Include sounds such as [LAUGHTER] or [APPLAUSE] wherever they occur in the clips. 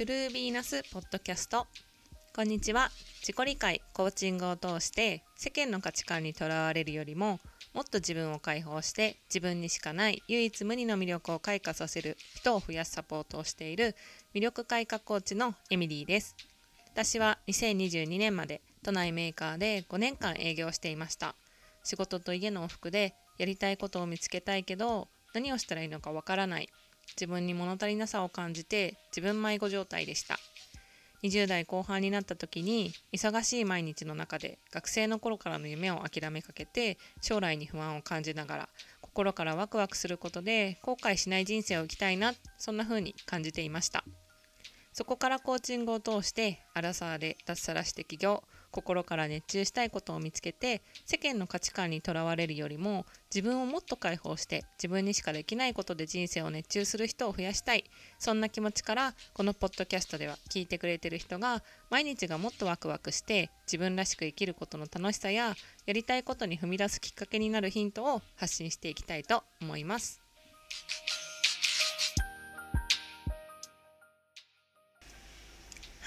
True Venus ポッドキャスト。こんにちは。自己理解コーチングを通して世間の価値観にとらわれるよりももっと自分を解放して自分にしかない唯一無二の魅力を開花させる人を増やすサポートをしている魅力開花コーチのエミリーです。私は2022年まで都内メーカーで5年間営業していました。仕事と家の往復でやりたいことを見つけたいけど何をしたらいいのかわからない。自分に物足りなさを感じて自分迷子状態でした。20代後半になった時に忙しい毎日の中で学生の頃からの夢を諦めかけて将来に不安を感じながら心からワクワクすることで後悔しない人生を生きたいなそんな風に感じていました。そこからコーチングを通してアラサーで脱サラして起業。心から熱中したいことを見つけて世間の価値観にとらわれるよりも自分をもっと解放して自分にしかできないことで人生を熱中する人を増やしたいそんな気持ちからこのポッドキャストでは聞いてくれてる人が毎日がもっとワクワクして自分らしく生きることの楽しさややりたいことに踏み出すきっかけになるヒントを発信していきたいと思います。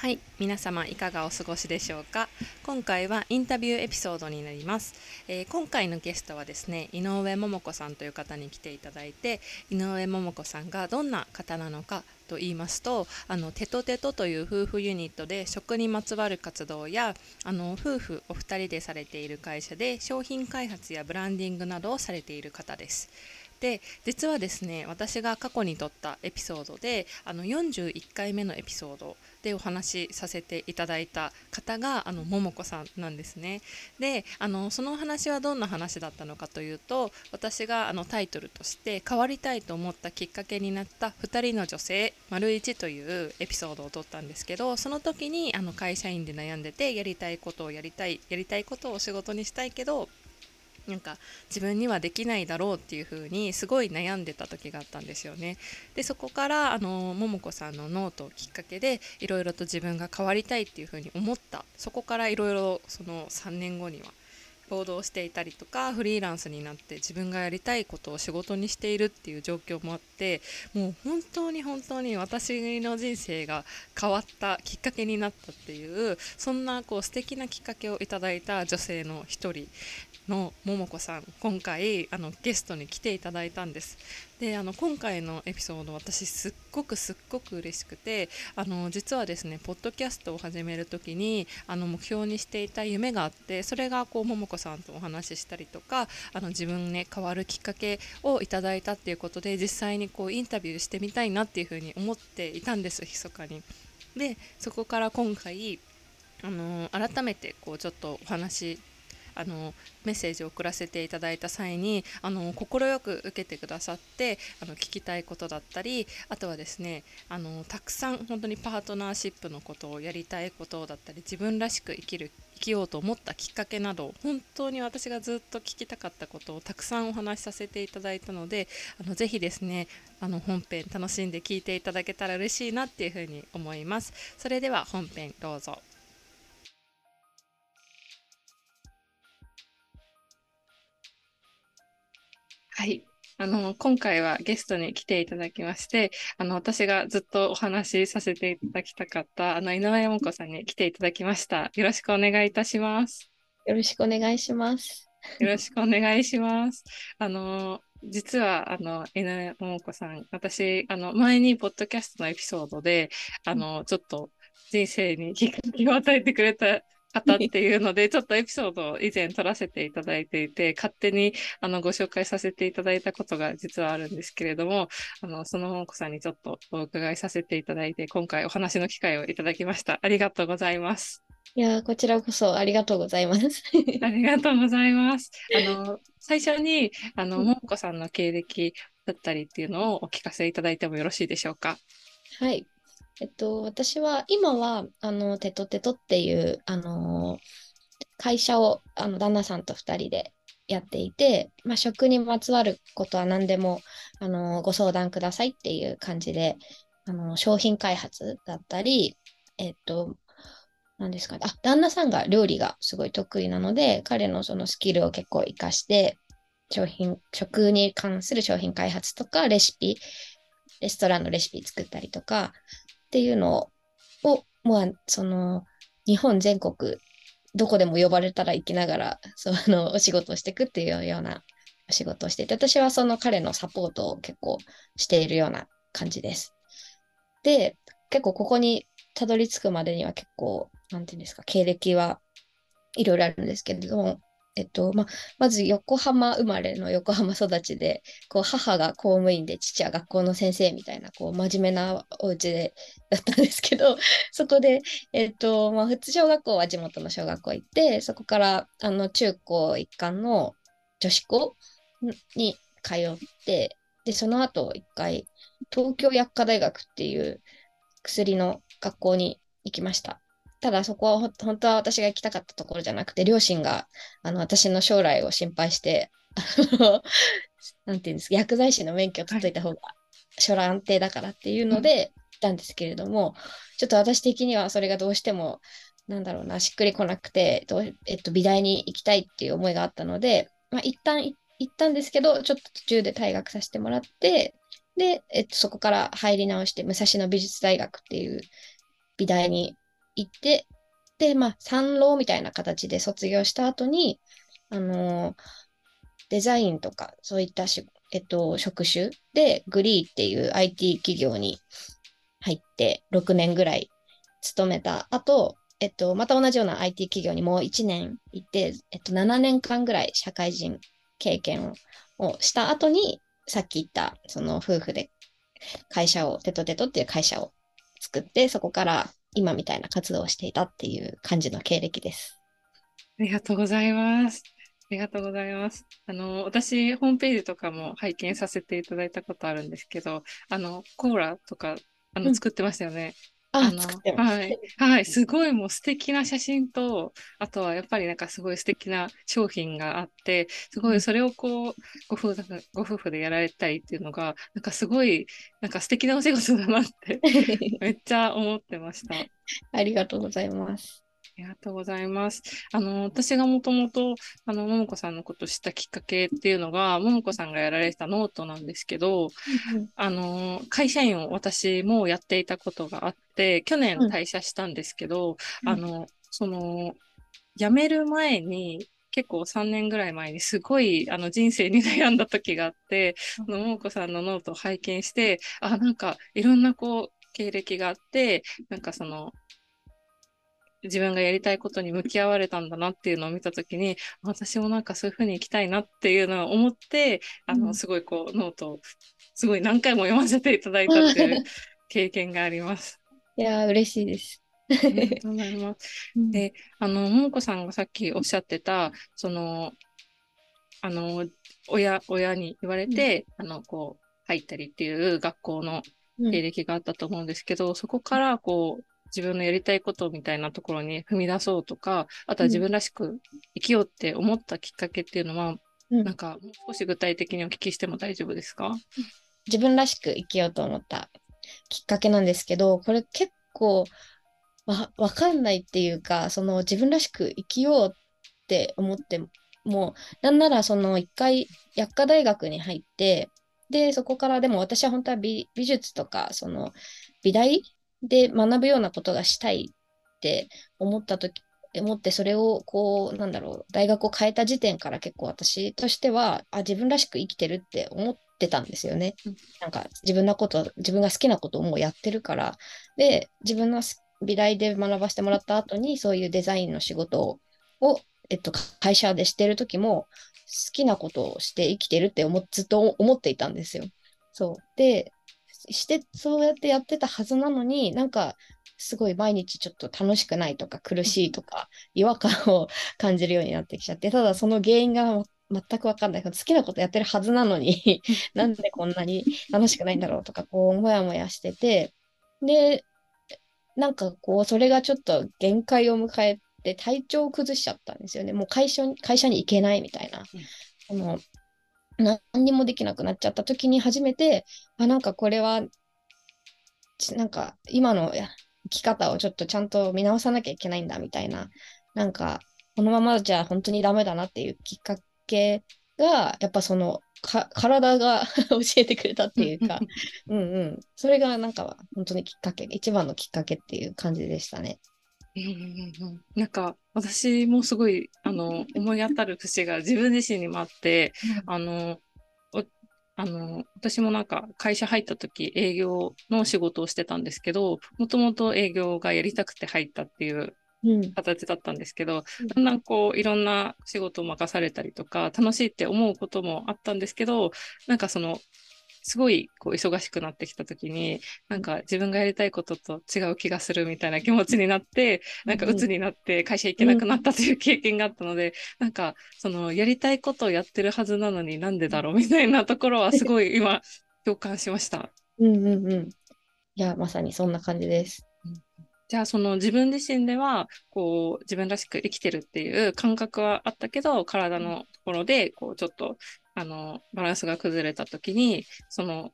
はい皆様いかがお過ごしでしょうか？今回はインタビューエピソードになります、えー、今回のゲストはですね井上桃子さんという方に来ていただいて井上桃子さんがどんな方なのかと言いますとあのテトテトという夫婦ユニットで食にまつわる活動やあの夫婦お二人でされている会社で商品開発やブランディングなどをされている方です。で実はですね私が過去に撮ったエピソードであの41回目のエピソードでお話しさせていただいた方があの桃子さんなんですね。であのその話はどんな話だったのかというと私があのタイトルとして変わりたいと思ったきっかけになった2人の女性丸1というエピソードを撮ったんですけどその時にあの会社員で悩んでてやりたいことをやりたいやりたいことを仕事にしたいけどなんか自分にはできないだろうっていう風にすごい悩んでた時があったんですよね。でそこからあの桃子さんのノートをきっかけでいろいろと自分が変わりたいっていう風に思ったそこからいろいろその3年後には行動していたりとかフリーランスになって自分がやりたいことを仕事にしているっていう状況もあってもう本当に本当に私の人生が変わったきっかけになったっていうそんなこう素敵なきっかけをいただいた女性の一人の桃子さん今回あのゲストに来ていただいたんですであの今回のエピソード私すっごくすっごく嬉しくてあの実はですねポッドキャストを始める時にあの目標にしていた夢があってそれがこう桃子さんとお話ししたりとかあの自分ね変わるきっかけをいただいたっていうことで実際にこうインタビューしてみたいなっていうふうに思っていたんです密かに。でそこから今回あの改めてこうちょっとお話あのメッセージを送らせていただいた際にあの快く受けてくださってあの聞きたいことだったりあとはですねあのたくさん本当にパートナーシップのことをやりたいことだったり自分らしく生きる生きようと思ったきっかけなど本当に私がずっと聞きたかったことをたくさんお話しさせていただいたのであのぜひですねあの本編楽しんで聞いていただけたら嬉しいなっていうふうに思います。それでは本編どうぞ。はい。あの、今回はゲストに来ていただきまして、あの、私がずっとお話しさせていただきたかった、あの、井上桃子さんに来ていただきました。よろしくお願いいたします。よろしくお願いします。よろしくお願いします。あの、実は、あの、井上桃子さん、私、あの、前にポッドキャストのエピソードで、あの、ちょっと人生にきっかけを与えてくれた方っていうので、ちょっとエピソードを以前撮らせていただいていて、勝手にあのご紹介させていただいたことが実はあるんですけれども、あのその桃子さんにちょっとお伺いさせていただいて、今回お話の機会をいただきました。ありがとうございます。いや、こちらこそありがとうございます。[LAUGHS] ありがとうございます。あの、最初に、あの、桃子さんの経歴だったりっていうのをお聞かせいただいてもよろしいでしょうか？はい。えっと、私は今はあのテトテトっていうあの会社をあの旦那さんと2人でやっていて、まあ、食にまつわることは何でもあのご相談くださいっていう感じであの商品開発だったり、えっと、何ですかね、あ旦那さんが料理がすごい得意なので彼のそのスキルを結構活かして商品食に関する商品開発とかレシピレストランのレシピ作ったりとかっていうのを、まあ、その、日本全国、どこでも呼ばれたら行きながら、その、お仕事をしていくっていうようなお仕事をしていて、私はその彼のサポートを結構しているような感じです。で、結構ここにたどり着くまでには結構、なんていうんですか、経歴はいろいろあるんですけれども、えっと、ままず横浜生まれの横浜育ちで、こう母が公務員で父は学校の先生みたいな、こう真面目なお家でだったんですけど、[LAUGHS] そこで、えっと、まあ普通小学校は地元の小学校行って、そこからあの中高一貫の女子校に通って、で、その後一回、東京薬科大学っていう薬の学校に行きました。ただそこは本当は私が行きたかったところじゃなくて、両親があの私の将来を心配して、[LAUGHS] なんていうんですか、薬剤師の免許を取っといた方が将来安定だからっていうので、行ったんですけれども、ちょっと私的にはそれがどうしても、なんだろうな、しっくりこなくて、えっと、美大に行きたいっていう思いがあったので、まあ、一旦行ったんですけど、ちょっと途中で退学させてもらって、で、えっと、そこから入り直して、武蔵野美術大学っていう美大に行って、で、まあ、三浪みたいな形で卒業した後に、あのー、デザインとか、そういったし、えっと、職種で、グリーっていう IT 企業に入って、6年ぐらい勤めた後、えっと、また同じような IT 企業にもう1年行って、えっと、7年間ぐらい社会人経験をした後に、さっき言った、その夫婦で会社を、テトテトっていう会社を作って、そこから今みたいな活動をしていたっていう感じの経歴です。ありがとうございます。ありがとうございます。あの、私、ホームページとかも拝見させていただいたことあるんですけど、あの、コーラとか、あの、作ってましたよね。あのはい、はい、すごいもう素敵な写真と、あとはやっぱりなんかすごい素敵な商品があって、すごいそれをこう、ご夫婦ご夫婦でやられたりっていうのが、なんかすごい、なんか素敵なお仕事だなって [LAUGHS] めっちゃ思ってました。ありがとうございます。ありがとうございます。あの、私がもともと、あの、ももこさんのことを知ったきっかけっていうのが、ももこさんがやられたノートなんですけど、あの、会社員を私もやっていたことがあって、去年退社したんですけど、うん、あの、その、辞める前に、結構3年ぐらい前にすごいあの人生に悩んだ時があって、うん、ももこさんのノートを拝見して、あ、なんかいろんなこう経歴があって、なんかその自分がやりたいことに向き合われたんだなっていうのを見たときに、私もなんかそういうふうに行きたいなっていうのを思って、あの、すごいこう、ノートを、すごい何回も読ませていただいたっていう経験があります。[LAUGHS] いや嬉しいです。ありがとうございます。で、あの、ももこさんがさっきおっしゃってた、その、あの、親、親に言われて、うん、あの、こう、入ったりっていう学校の経歴があったと思うんですけど、うん、そこからこう、自分のやりたいことみたいなところに踏み出そうとか、あとは自分らしく生きようって思ったきっかけっていうのは、うん、なんかもう少し具体的にお聞きしても大丈夫ですか？自分らしく生きようと思ったきっかけなんですけど、これ結構わわかんないっていうか、その自分らしく生きようって思っても、なんならその一回薬科大学に入って、で、そこからでも私は本当は美美術とか、その美大で学ぶようなことがしたいって思った時思ってそれをこうなんだろう大学を変えた時点から結構私としてはあ自分らしく生きてるって思ってたんですよね。うん、なんか自分のこと自分が好きなことをもうやってるからで自分の美大で学ばせてもらった後にそういうデザインの仕事を、えっと、会社でしてる時も好きなことをして生きてるって思ずっと思っていたんですよ。そうでしてそうやってやってたはずなのになんかすごい毎日ちょっと楽しくないとか苦しいとか違和感を感じるようになってきちゃってただその原因が全く分かんない。好きなことやってるはずなのになんでこんなに楽しくないんだろうとかこうモヤモヤしててでなんかこうそれがちょっと限界を迎えて体調を崩しちゃったんですよね。もう会社会社に行けないみたいな。うん、の何にもできなくなっちゃった時に初めて、あ、なんかこれは、なんか今の生き方をちょっとちゃんと見直さなきゃいけないんだみたいな、なんかこのままじゃ本当にダメだなっていうきっかけがやっぱそのか体が [LAUGHS] 教えてくれたっていうか [LAUGHS] うんうんそれがなんか本当にきっかけ一番のきっかけっていう感じでしたね。うんうんうん、なんか私もすごいあの思い当たる節が自分自身にもあって、あのあの私もなんか会社入った時営業の仕事をしてたんですけどもともと営業がやりたくて入ったっていううん。形だったんですけど、うん。だんだんこういろんな仕事を任されたりとか楽しいって思うこともあったんですけどなんかそのすごいこう忙しくなってきた時になんか自分がやりたいことと違う気がするみたいな気持ちになってなんか鬱になって会社行けなくなったという経験があったので、なんかそのやりたいことをやってるはずなのになんでだろうみたいなところはすごい今 [LAUGHS] 共感しました。うんうんうん。いや、まさにそんな感じです。じゃあその自分自身ではこう自分らしく生きてるっていう感覚はあったけど体のところでこうちょっとあのバランスが崩れた時にその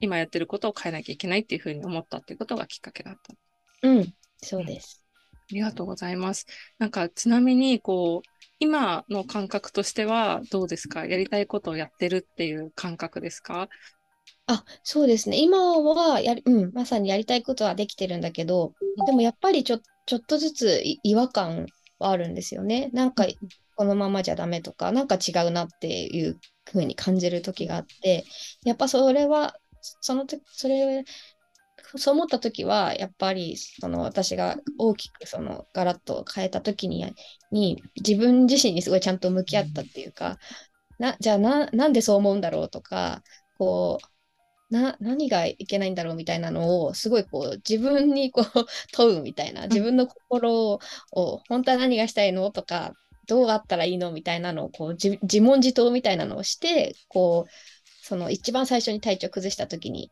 今やってることを変えなきゃいけないっていうふうに思ったっていうことがきっかけだった。うん、そうです。ありがとうございます。なんかちなみにこう今の感覚としてはどうですか？やりたいことをやってるっていう感覚ですか？あ、そうですね。今はやり、うん、まさにやりたいことはできてるんだけど、でもやっぱりちょ、ちょっとずつい違和感はあるんですよね。なんかこのままじゃダメとか、なんか違うなっていう風に感じる時があって、やっぱそれは、その時、それ、そう思った時は、やっぱりその私が大きくそのガラッと変えた時に、に自分自身にすごいちゃんと向き合ったっていうか、な、じゃあな、なんでそう思うんだろうとか、こう、な、何がいけないんだろうみたいなのを、すごいこう、自分にこう、問うみたいな、自分の心を、本当は何がしたいのとか、どうあったらいいのみたいなのを、こう、自自問自答みたいなのをして、こう、その一番最初に体調崩した時に、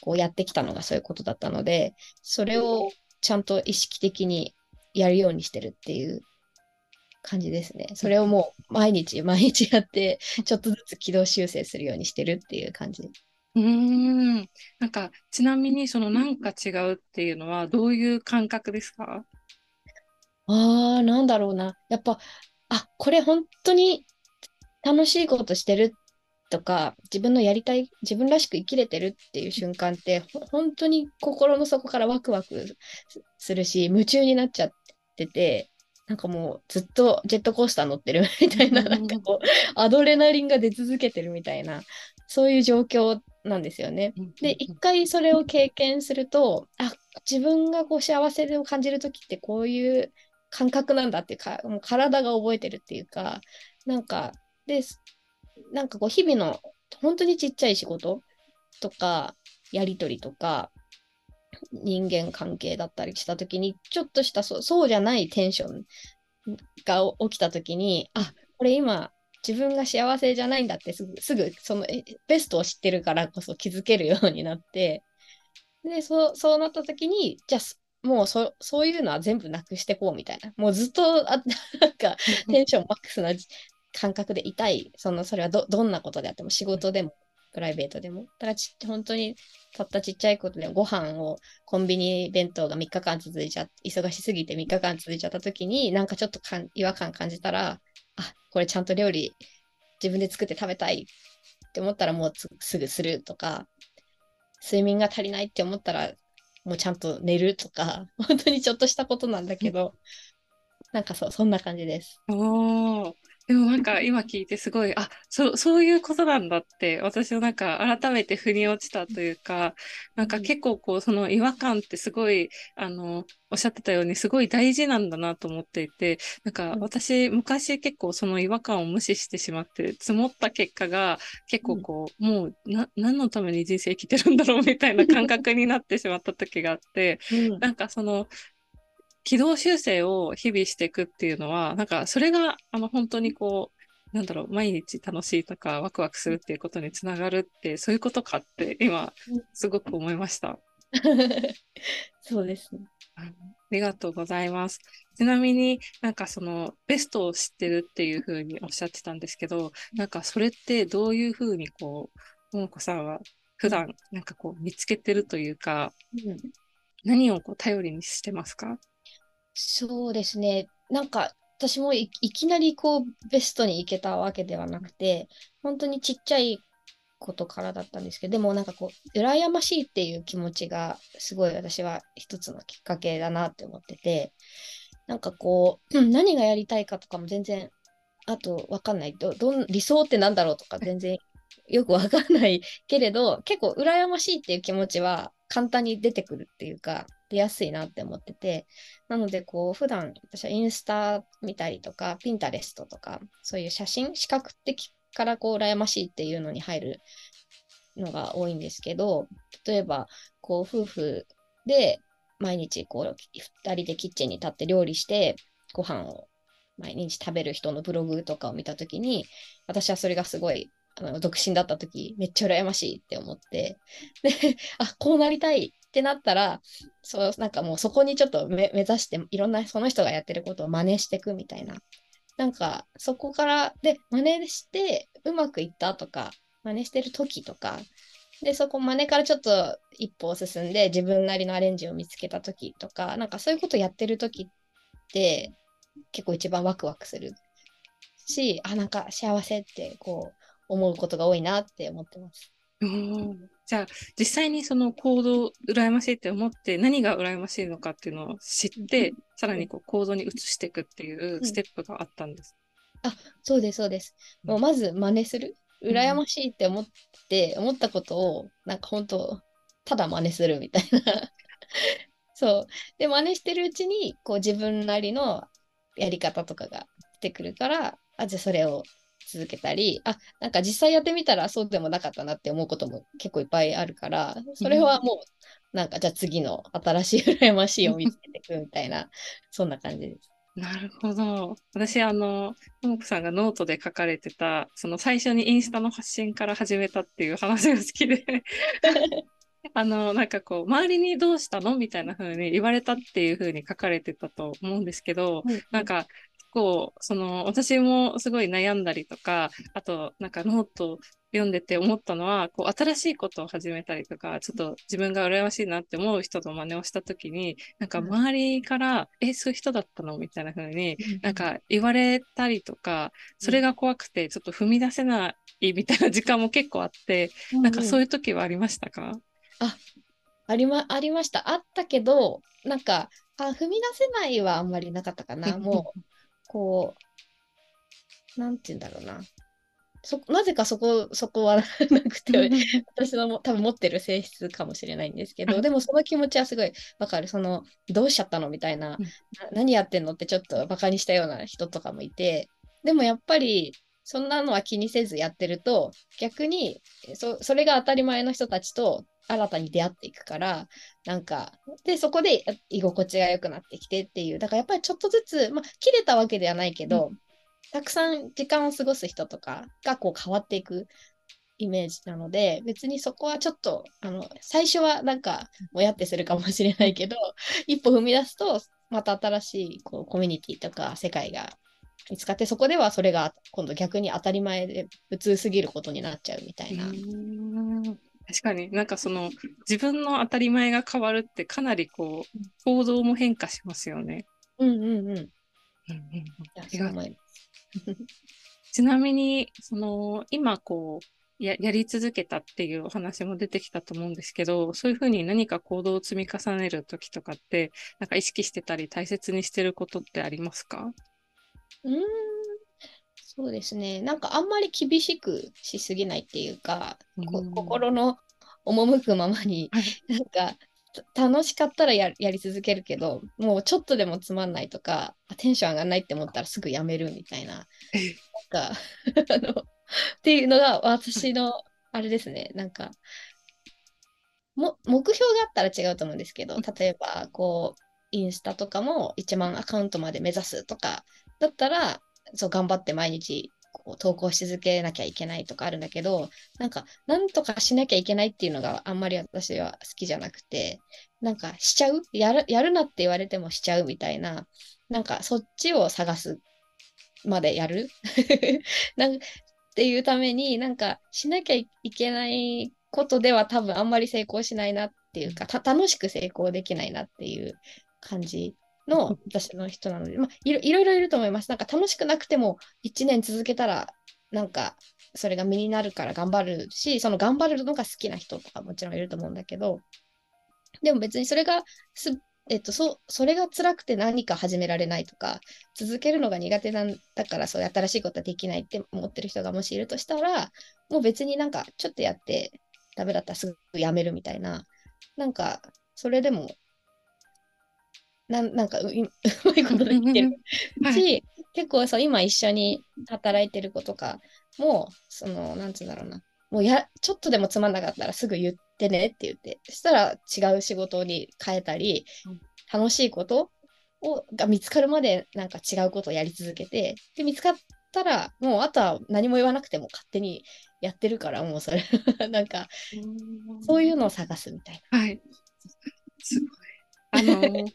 こうやってきたのがそういうことだったので、それをちゃんと意識的にやるようにしてるっていう感じですね。それをもう毎日毎日 [LAUGHS] やって、ちょっとずつ軌道修正するようにしてるっていう感じ。うーん。なんかちなみにそのなんか違うっていうのはどういう感覚ですか？ああ、なんだろうな。やっぱ、あ、これ本当に楽しいことしてるとか、自分のやりたい、自分らしく生きれてるっていう瞬間って、ほ本当に心の底からワクワクすするし、夢中になっちゃってて、なんかもうずっとジェットコースター乗ってるみたいな、うんなんかこう、アドレナリンが出続けてるみたいな、そういう状況なんですよね。で、一回それを経験すると、あ、自分がこう幸せを感じるときってこういう感覚なんだっていうか、う体が覚えてるっていうか、なんか、で、なんかこう日々の本当にちっちゃい仕事とか、やりとりとか、人間関係だったりしたときに、ちょっとしたそうじゃないテンションが起きたときに、あ、これ今、自分が幸せじゃないんだってすぐ、すぐそのベストを知ってるからこそ気づけるようになって、で、そう、そうなった時に、じゃあ、もうそそういうのは全部なくしてこうみたいな。もうずっと、あ [LAUGHS] なんか、テンションマックスな感覚でいたい。その、それはど、どんなことであっても、仕事でも、プライベートでも。だからち、本当に、たったちっちゃいことでご飯を、コンビニ弁当が3日間続いちゃって、忙しすぎて3日間続いちゃった時に、なんかちょっとかん違和感感じたら、あ、これちゃんと料理自分で作って食べたいって思ったらもうすぐするとか、睡眠が足りないって思ったらもうちゃんと寝るとか、[LAUGHS] 本当にちょっとしたことなんだけど、なんかそう、そんな感じです。おーでもなんか今聞いてすごい、あ、そう、そういうことなんだって、私はなんか改めて腑に落ちたというか、なんか結構こう、その違和感ってすごい、あの、おっしゃってたようにすごい大事なんだなと思っていて、なんかうん。私昔結構その違和感を無視してしまって、積もった結果が結構こう、もうな、何のために人生生きてるんだろうみたいな感覚になってしまった時があって、うん。なんかその、軌道修正を日々していくっていうのは、なんかそれが、あの、本当にこう、なんだろう、毎日楽しいとか、ワクワクするっていうことにつながるって、そういうことかって、今うん、すごく思いました。[LAUGHS] そうですね。ありがとうございます。ちなみになんかそのベストを知ってるっていうふうにおっしゃってたんですけど、なんかそれってどういうふうにこう、ももこさんは普段なんかこう見つけてるというか、うん何をこう頼りにしてますか？そうですね。なんか私もいきなりこうベストに行けたわけではなくて、本当にちっちゃいことからだったんですけど、でもなんかこう、羨ましいっていう気持ちがすごい私は一つのきっかけだなって思ってて、なんかこう、何がやりたいかとかも全然、あとわかんない。ど、どん、理想ってなんだろうとか全然よくわかんないけれど、結構羨ましいっていう気持ちは簡単に出てくるっていうか、出やすいなって思ってて、なのでこう、普段私はインスタ見たりとか、ピンタレストとか、そういう写真、視覚的からこう、羨ましいっていうのに入るのが多いんですけど、例えば、こう、夫婦で毎日こう、2人でキッチンに立って料理して、ご飯を毎日食べる人のブログとかを見たときに、私はそれがすごいあの独身だった時めっちゃ羨ましいって思ってであこうなりたいってなったらそうなんかもうそこにちょっと目指していろんなその人がやってることを真似していくみたいななんかそこからで真似してうまくいったとか真似してる時とかでそこ真似からちょっと一歩進んで自分なりのアレンジを見つけた時とかなんかそういうことやってる時って結構一番ワクワクするしあなんか幸せってこう思うことが多いなって思ってます。うんじゃあ実際にその行動羨ましいって思って何が羨ましいのかっていうのを知って、うん、さらにこう行動に移していくっていうステップがあったんです。うん、あそうですそうです。もうまず真似する。羨ましいって思って、うん、思ったことをなんか本当ただ真似するみたいな。[LAUGHS] そう。で真似してるうちにこう自分なりのやり方とかが出てくるからあじゃあそれを続けたり、あ、なんか実際やってみたらそうでもなかったなって思うことも結構いっぱいあるから、それはもう、なんかじゃあ次の新しい羨ましいを見つけていくみたいな、そんな感じです。なるほど。私、あの、ももこさんがノートで書かれてた、その最初にインスタの発信から始めたっていう話が好きで [LAUGHS] あの、なんかこう、周りにどうしたのみたいな風に言われたっていう風に書かれてたと思うんですけど、うん、なんかこう、その、私もすごい悩んだりとか、あと、なんかノート読んでて思ったのは、こう、新しいことを始めたりとか、ちょっと自分が羨ましいなって思う人の真似をしたときに、なんか周りから、うん、え、そういう人だったのみたいな風に、なんか言われたりとか、それが怖くて、ちょっと踏み出せないみたいな時間も結構あって、うん、なんかそういう時はありましたか、あ、ありま、ありました。あったけど、なんか、あ、踏み出せないはあんまりなかったかな。[LAUGHS] もう、こう、なんて言うんだろうな。そなぜかそこそこはなくて私のも多分持ってる性質かもしれないんですけどでもその気持ちはすごいわかる。そのどうしちゃったのみたいな、何やってんのってちょっとバカにしたような人とかもいてでもやっぱりそんなのは気にせずやってると逆にそそれが当たり前の人たちと新たに出会っていくから、なんか、で、そこで居心地が良くなってきてっていう、だからやっぱりちょっとずつ、まあ、切れたわけではないけど、うん、たくさん時間を過ごす人とかがこう変わっていくイメージなので、別にそこはちょっと、あの、最初はなんか、もやってするかもしれないけど、一歩踏み出すと、また新しいこうコミュニティとか世界が見つかって、そこではそれが今度逆に当たり前で普通すぎることになっちゃうみたいな。確かに。なんかその自分の当たり前が変わるってかなりこう行動も変化しますよね。うんうんうん。うんうん、[LAUGHS] ちなみにその今こうややり続けたっていうお話も出てきたと思うんですけどそういうふうに何か行動を積み重ねる時とかってなんか意識してたり大切にしてることってありますか？うんそうですね。なんかあんまり厳しくしすぎないっていうか、うん、心の赴くままに、なんか楽しかったらやり続けるけど、もうちょっとでもつまんないとか、テンション上がらないって思ったらすぐやめるみたいな、なんかあの、っていうのが私のあれですね、なんか、も目標があったら違うと思うんですけど、例えばこう、インスタとかも1万アカウントまで目指すとかだったら、そう頑張って毎日こう投稿し続けなきゃいけないとかあるんだけどなんかなんとかしなきゃいけないっていうのがあんまり私は好きじゃなくてなんかしちゃう？やるやるなって言われてもしちゃうみたいななんかそっちを探すまでやる？[LAUGHS] なんっていうためになんかしなきゃいけないことでは多分あんまり成功しないなっていうか楽しく成功できないなっていう感じの私の人なので、まあ、いろいろいると思います。なんか楽しくなくても1年続けたら、なんかそれが身になるから頑張るし、その頑張るのが好きな人とかもちろんいると思うんだけど、でも別にそれがす、えっと、そそれが辛くて何か始められないとか、続けるのが苦手なんだからそう新しいことはできないって思ってる人がもしいるとしたら、もう別になんかちょっとやってダメだったらすぐやめるみたいな、なんかそれでもなんなんかう [LAUGHS] うまいことできてる。はい。し、結構そう今一緒に働いてる子とかもそのなんつうんだろうな。もうやちょっとでもつまんなかったらすぐ言ってねって言って。そしたら違う仕事に変えたり、うん。楽しいことをが見つかるまでなんか違うことをやり続けてで見つかったらもうあとは何も言わなくても勝手にやってるからもうそれ。[LAUGHS] なんかそういうのを探すみたいはい。すごい。あの、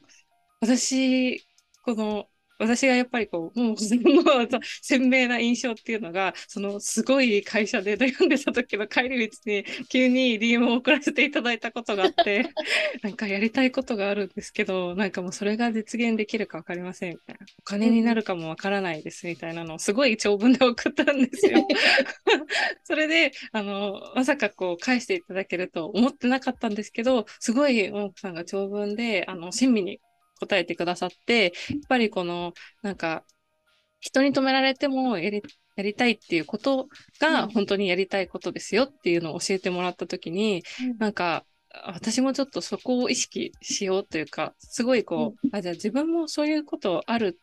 私、この、私がやっぱりこう、もう、その [LAUGHS] 鮮明な印象っていうのが、その、すごい会社で悩んでた時の帰り道に、急に DM を送らせていただいたことがあって、[LAUGHS] なんかやりたいことがあるんですけど、なんかもうそれが実現できるかわかりません、みたいな。お金になるかもわからないです、みたいなのを、すごい長文で送ったんですよ。[LAUGHS] それで、あの、まさかこう返していただけると思ってなかったんですけど、すごい、ももこさんが長文で、あの、親身に答えてくださって、やっぱりこの、なんか、人に止められてもやり、やりたいっていうことうがん。本当にやりたいことですよっていうのを教えてもらったときに、なんか、私もちょっとそこを意識しようというか、すごいこう、あ、じゃあ自分もそういうことある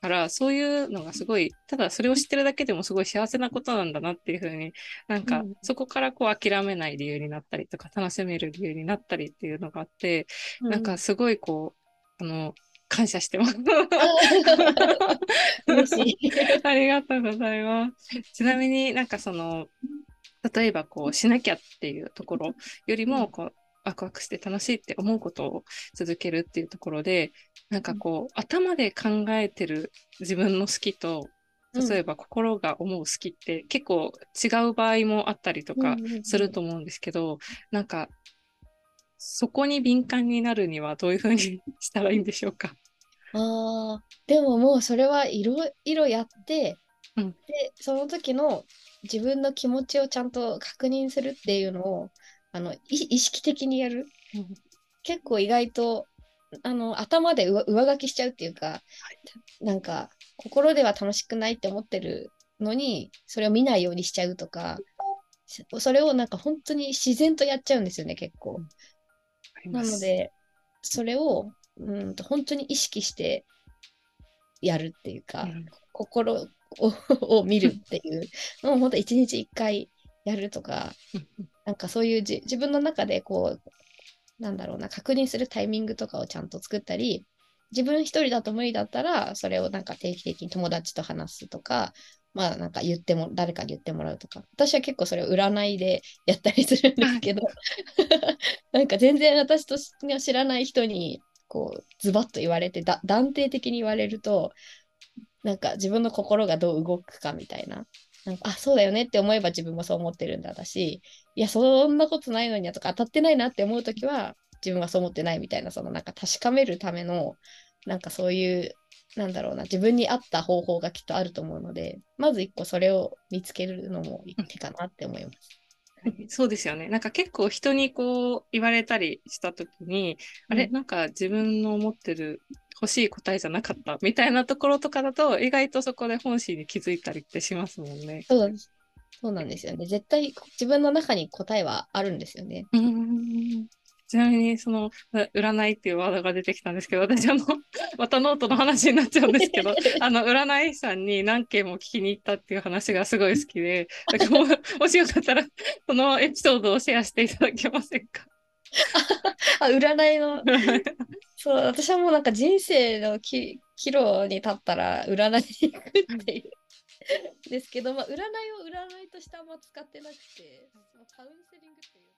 から、そういうのがすごい、ただそれを知ってるだけでもすごい幸せなことなんだなっていうふうに、なんかうん。そこからこう諦めない理由になったりとか、楽しめる理由になったりっていうのがあって、なんかすごいこう、あの、感謝してます。[LAUGHS] 嬉しい。ありがとうございます。ちなみになんかその、例えばこうしなきゃっていうところよりも、こう、ワクワクして楽しいって思うことを続けるっていうところで、なんかこう、頭で考えてる自分の好きと、例えば心が思う好きって結構違う場合もあったりとかすると思うんですけど、なんか、そこに敏感になるにはどういうふうにしたらいいんでしょうか？ああ、でももうそれはいろいろやって、うんで、その時の自分の気持ちをちゃんと確認するっていうのを、あの、い意識的にやる。結構意外と、あの、頭で上上書きしちゃうっていうか、なんか、心では楽しくないって思ってるのに、それを見ないようにしちゃうとか、しそれをなんか本当に自然とやっちゃうんですよね、結構。なので、それをうんと本当に意識してやるっていうか、うん。心を [LAUGHS] を見るっていうのを本当一日一回やるとか、なんかそういうじ自分の中でこう、なんだろうな、確認するタイミングとかをちゃんと作ったり、自分一人だと無理だったら、それをなんか定期的に友達と話すとか、まあなんか言っても、誰かに言ってもらうとか。私は結構それを占いでやったりするんですけど、[LAUGHS] なんか全然私と知らない人に、こう、ズバッと言われて、だ断定的に言われると、なんか自分の心がどう動くかみたいな。なんかあ、そうだよねって思えば自分もそう思ってるんだだし、いや、そんなことないのになとか当たってないなって思うときは、自分はそう思ってないみたいな、そのなんか確かめるための、なんかそういう、なんだろうな、自分に合った方法がきっとあると思うので、まず一個それを見つけるのも一手かなって思います。そうですよね。なんか結構人にこう言われたりしたときに、あれうんなんか自分の思ってる欲しい答えじゃなかったみたいなところとかだと意外とそこで本心に気づいたりってしますもんね。そうそうなんですよね。絶対自分の中に答えはあるんですよね。うーんちなみにそのう占いっていうワードが出てきたんですけど、私あの、[LAUGHS] またノートの話になっちゃうんですけど、[LAUGHS] あの、占い師さんに何件も聞きに行ったっていう話がすごい好きで、[LAUGHS] だからもしよかったら、そのエピソードをシェアしていただけませんか？あ、占いの、そう、私はもうなんか人生のき岐路に立ったら占いに行くっていう。ですけど、まあ、占いを占いとしてあんま使ってなくて、まあカウンセリングっていうか。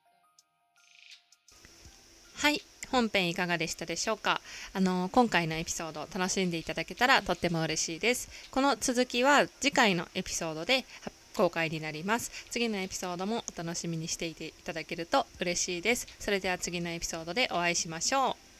はい。本編いかがでしたでしょうか？あの今回のエピソード楽しんでいただけたらとっても嬉しいです。この続きは次回のエピソードで公開になります。次のエピソードもお楽しみにしていていただけると嬉しいです。それでは次のエピソードでお会いしましょう。